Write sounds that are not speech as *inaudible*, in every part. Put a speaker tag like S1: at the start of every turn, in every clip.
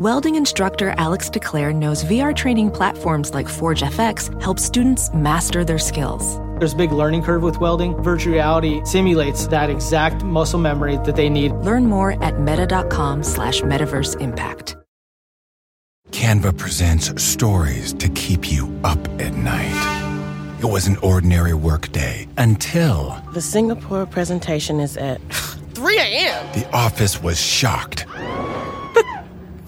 S1: Welding instructor Alex DeClaire knows VR training platforms like Forge FX help students master their skills.
S2: There's a big learning curve with welding. Virtual reality simulates that exact muscle memory that they need.
S1: Learn more at meta.com slash metaverse impact.
S3: Canva presents stories to keep you up at night. It was an ordinary workday until
S4: The Singapore presentation is at *sighs* 3 a.m.
S3: the office was shocked.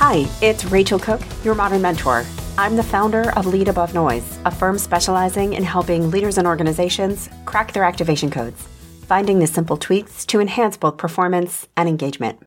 S5: Hi, it's Rachel Cooke, your modern mentor. I'm the founder of Lead Above Noise, a firm specializing in helping leaders and organizations crack their activation codes, finding the simple tweaks to enhance both performance and engagement.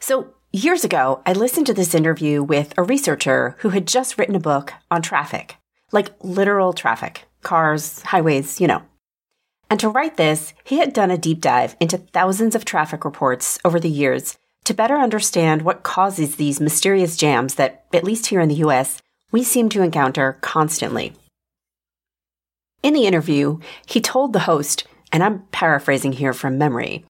S5: So, years ago, I listened to this interview with a researcher who had just written a book on traffic, like literal traffic, cars, highways, you know. And to write this, he had done a deep dive into thousands of traffic reports over the years to better understand what causes these mysterious jams that, at least here in the US, we seem to encounter constantly. In the interview, he told the host, and I'm paraphrasing here from memory,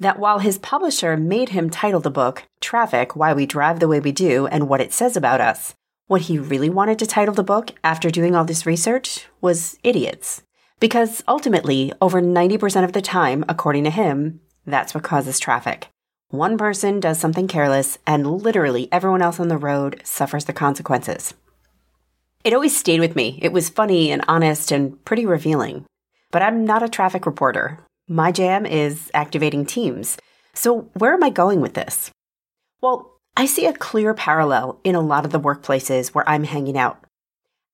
S5: that while his publisher made him title the book Traffic Why We Drive the Way We Do and What It Says About Us, what he really wanted to title the book after doing all this research was Idiots. Because ultimately, over 90% of the time, according to him, that's what causes traffic. One person does something careless, and literally everyone else on the road suffers the consequences. It always stayed with me. It was funny and honest and pretty revealing. But I'm not a traffic reporter. My jam is activating teams. So, where am I going with this? Well, I see a clear parallel in a lot of the workplaces where I'm hanging out.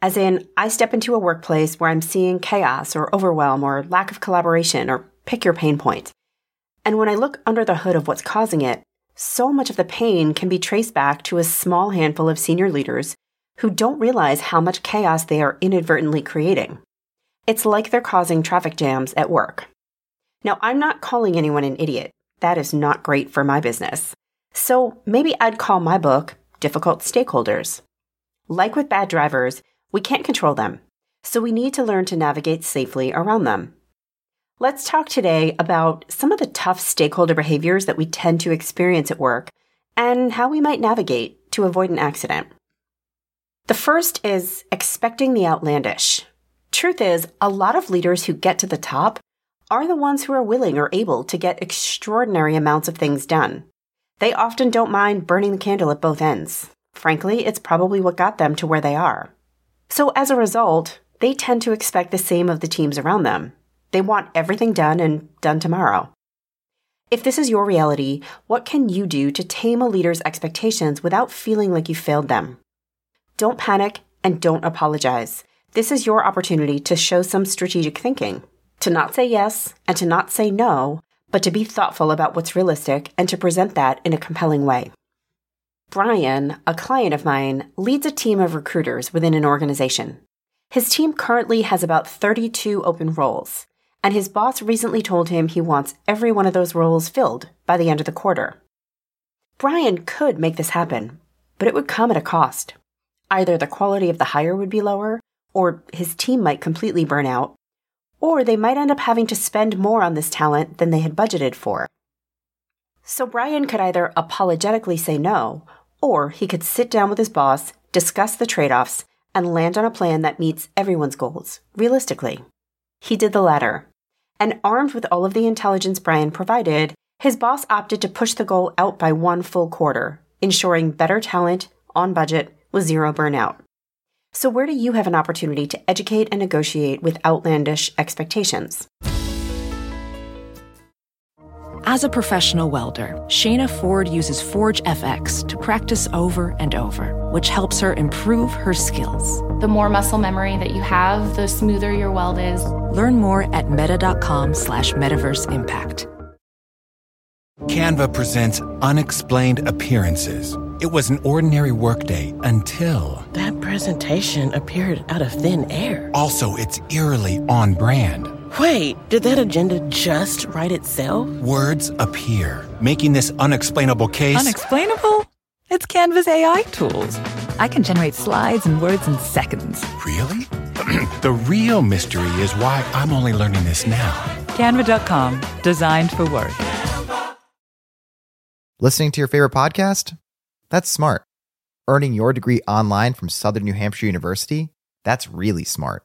S5: As in, I step into a workplace where I'm seeing chaos or overwhelm or lack of collaboration or pick your pain point. And when I look under the hood of what's causing it, so much of the pain can be traced back to a small handful of senior leaders who don't realize how much chaos they are inadvertently creating. It's like they're causing traffic jams at work. Now, I'm not calling anyone an idiot. That is not great for my business. So maybe I'd call my book Difficult Stakeholders. Like with bad drivers, we can't control them, so we need to learn to navigate safely around them. Let's talk today about some of the tough stakeholder behaviors that we tend to experience at work and how we might navigate to avoid an accident. The first is expecting the outlandish. Truth is, a lot of leaders who get to the top are the ones who are willing or able to get extraordinary amounts of things done. They often don't mind burning the candle at both ends. Frankly, it's probably what got them to where they are. So as a result, they tend to expect the same of the teams around them. They want everything done and done tomorrow. If this is your reality, what can you do to tame a leader's expectations without feeling like you failed them? Don't panic and don't apologize. This is your opportunity to show some strategic thinking, to not say yes and to not say no, but to be thoughtful about what's realistic and to present that in a compelling way. Brian, a client of mine, leads a team of recruiters within an organization. His team currently has about 32 open roles and his boss recently told him he wants every one of those roles filled by the end of the quarter. Brian could make this happen, but it would come at a cost. Either the quality of the hire would be lower, or his team might completely burn out, or they might end up having to spend more on this talent than they had budgeted for. So Brian could either apologetically say no, or he could sit down with his boss, discuss the trade offs, and land on a plan that meets everyone's goals, realistically. He did the latter, and armed with all of the intelligence Brian provided, his boss opted to push the goal out by one full quarter, ensuring better talent on budget with zero burnout. So, where do you have an opportunity to educate and negotiate with outlandish expectations?
S1: As a professional welder, Shayna Ford uses Forge FX to practice over and over, which helps her improve her skills.
S6: The more muscle memory that you have, the smoother your weld is.
S1: Learn more at meta.com slash metaverse impact.
S3: Canva presents unexplained appearances. It was an ordinary workday until.
S4: That presentation appeared out of thin air.
S3: Also, it's eerily on brand.
S4: Wait, did that agenda just write itself?
S3: Words appear, making this unexplainable case.
S7: Unexplainable? It's Canva's AI tools. I can generate slides and words in seconds.
S3: Really? *clears throat* the real mystery is why I'm only learning this now.
S7: Canva.com, designed for work.
S8: Listening to your favorite podcast? That's smart. Earning your degree online from Southern New Hampshire University? That's really smart.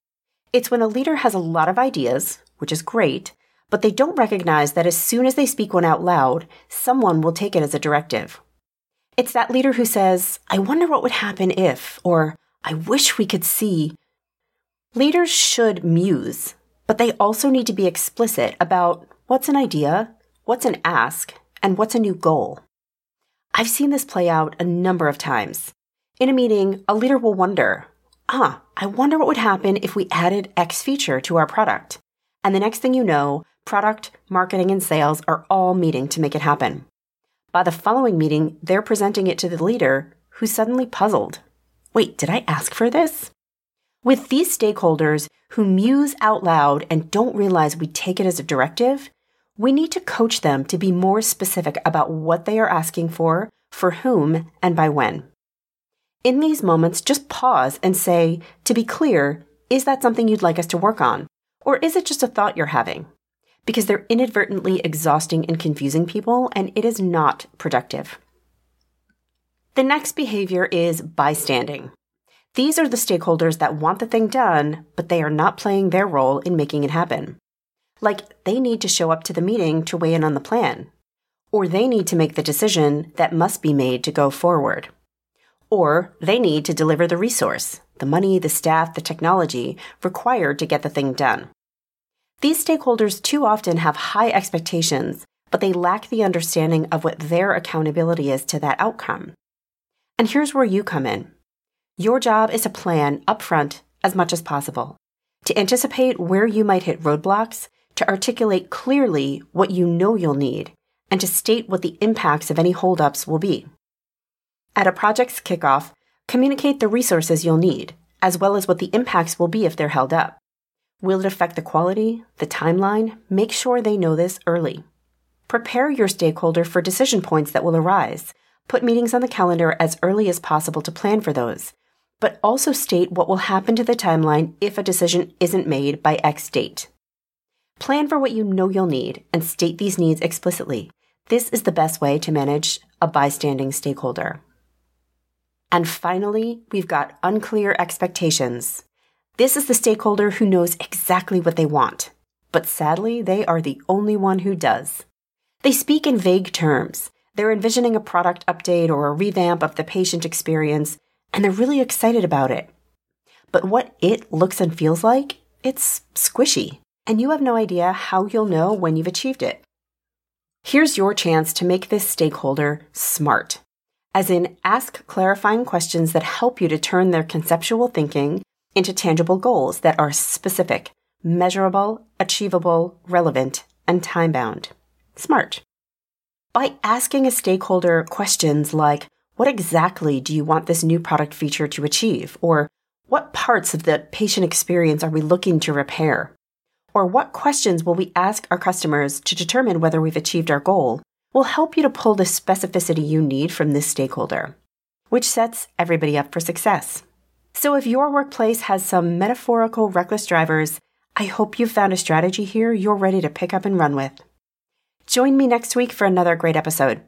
S5: It's when a leader has a lot of ideas, which is great, but they don't recognize that as soon as they speak one out loud, someone will take it as a directive. It's that leader who says, I wonder what would happen if, or I wish we could see. Leaders should muse, but they also need to be explicit about what's an idea, what's an ask, and what's a new goal. I've seen this play out a number of times. In a meeting, a leader will wonder, ah, I wonder what would happen if we added X feature to our product. And the next thing you know, product, marketing, and sales are all meeting to make it happen. By the following meeting, they're presenting it to the leader, who's suddenly puzzled. Wait, did I ask for this? With these stakeholders who muse out loud and don't realize we take it as a directive, we need to coach them to be more specific about what they are asking for, for whom, and by when. In these moments, just pause and say, to be clear, is that something you'd like us to work on? Or is it just a thought you're having? Because they're inadvertently exhausting and confusing people, and it is not productive. The next behavior is bystanding. These are the stakeholders that want the thing done, but they are not playing their role in making it happen. Like they need to show up to the meeting to weigh in on the plan, or they need to make the decision that must be made to go forward, or they need to deliver the resource, the money, the staff, the technology required to get the thing done. These stakeholders too often have high expectations, but they lack the understanding of what their accountability is to that outcome. And here's where you come in. Your job is to plan upfront as much as possible, to anticipate where you might hit roadblocks, to articulate clearly what you know you'll need, and to state what the impacts of any holdups will be. At a project's kickoff, communicate the resources you'll need, as well as what the impacts will be if they're held up. Will it affect the quality, the timeline? Make sure they know this early. Prepare your stakeholder for decision points that will arise. Put meetings on the calendar as early as possible to plan for those, but also state what will happen to the timeline if a decision isn't made by X date. Plan for what you know you'll need and state these needs explicitly. This is the best way to manage a bystanding stakeholder. And finally, we've got unclear expectations. This is the stakeholder who knows exactly what they want, but sadly, they are the only one who does. They speak in vague terms. They're envisioning a product update or a revamp of the patient experience, and they're really excited about it. But what it looks and feels like, it's squishy, and you have no idea how you'll know when you've achieved it. Here's your chance to make this stakeholder smart, as in ask clarifying questions that help you to turn their conceptual thinking into tangible goals that are specific, measurable, achievable, relevant, and time bound. Smart. By asking a stakeholder questions like, what exactly do you want this new product feature to achieve? Or what parts of the patient experience are we looking to repair? Or what questions will we ask our customers to determine whether we've achieved our goal? Will help you to pull the specificity you need from this stakeholder, which sets everybody up for success. So if your workplace has some metaphorical reckless drivers, I hope you've found a strategy here you're ready to pick up and run with. Join me next week for another great episode.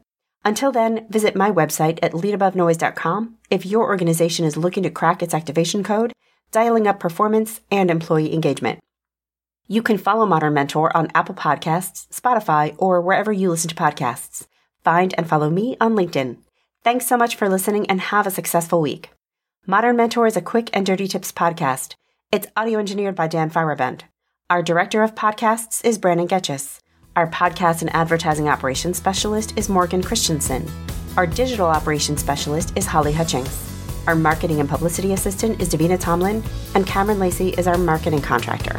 S5: Until then, visit my website at leadabovenoise.com if your organization is looking to crack its activation code, dialing up performance and employee engagement. You can follow Modern Mentor on Apple Podcasts, Spotify, or wherever you listen to podcasts. Find and follow me on LinkedIn. Thanks so much for listening and have a successful week. Modern Mentor is a quick and dirty tips podcast. It's audio engineered by Dan Feierabend. Our director of podcasts is Brandon Getchis. Our podcast and advertising operations specialist is Morgan Christensen. Our digital operations specialist is Holly Hutchings. Our marketing and publicity assistant is Davina Tomlin, and Cameron Lacey is our marketing contractor.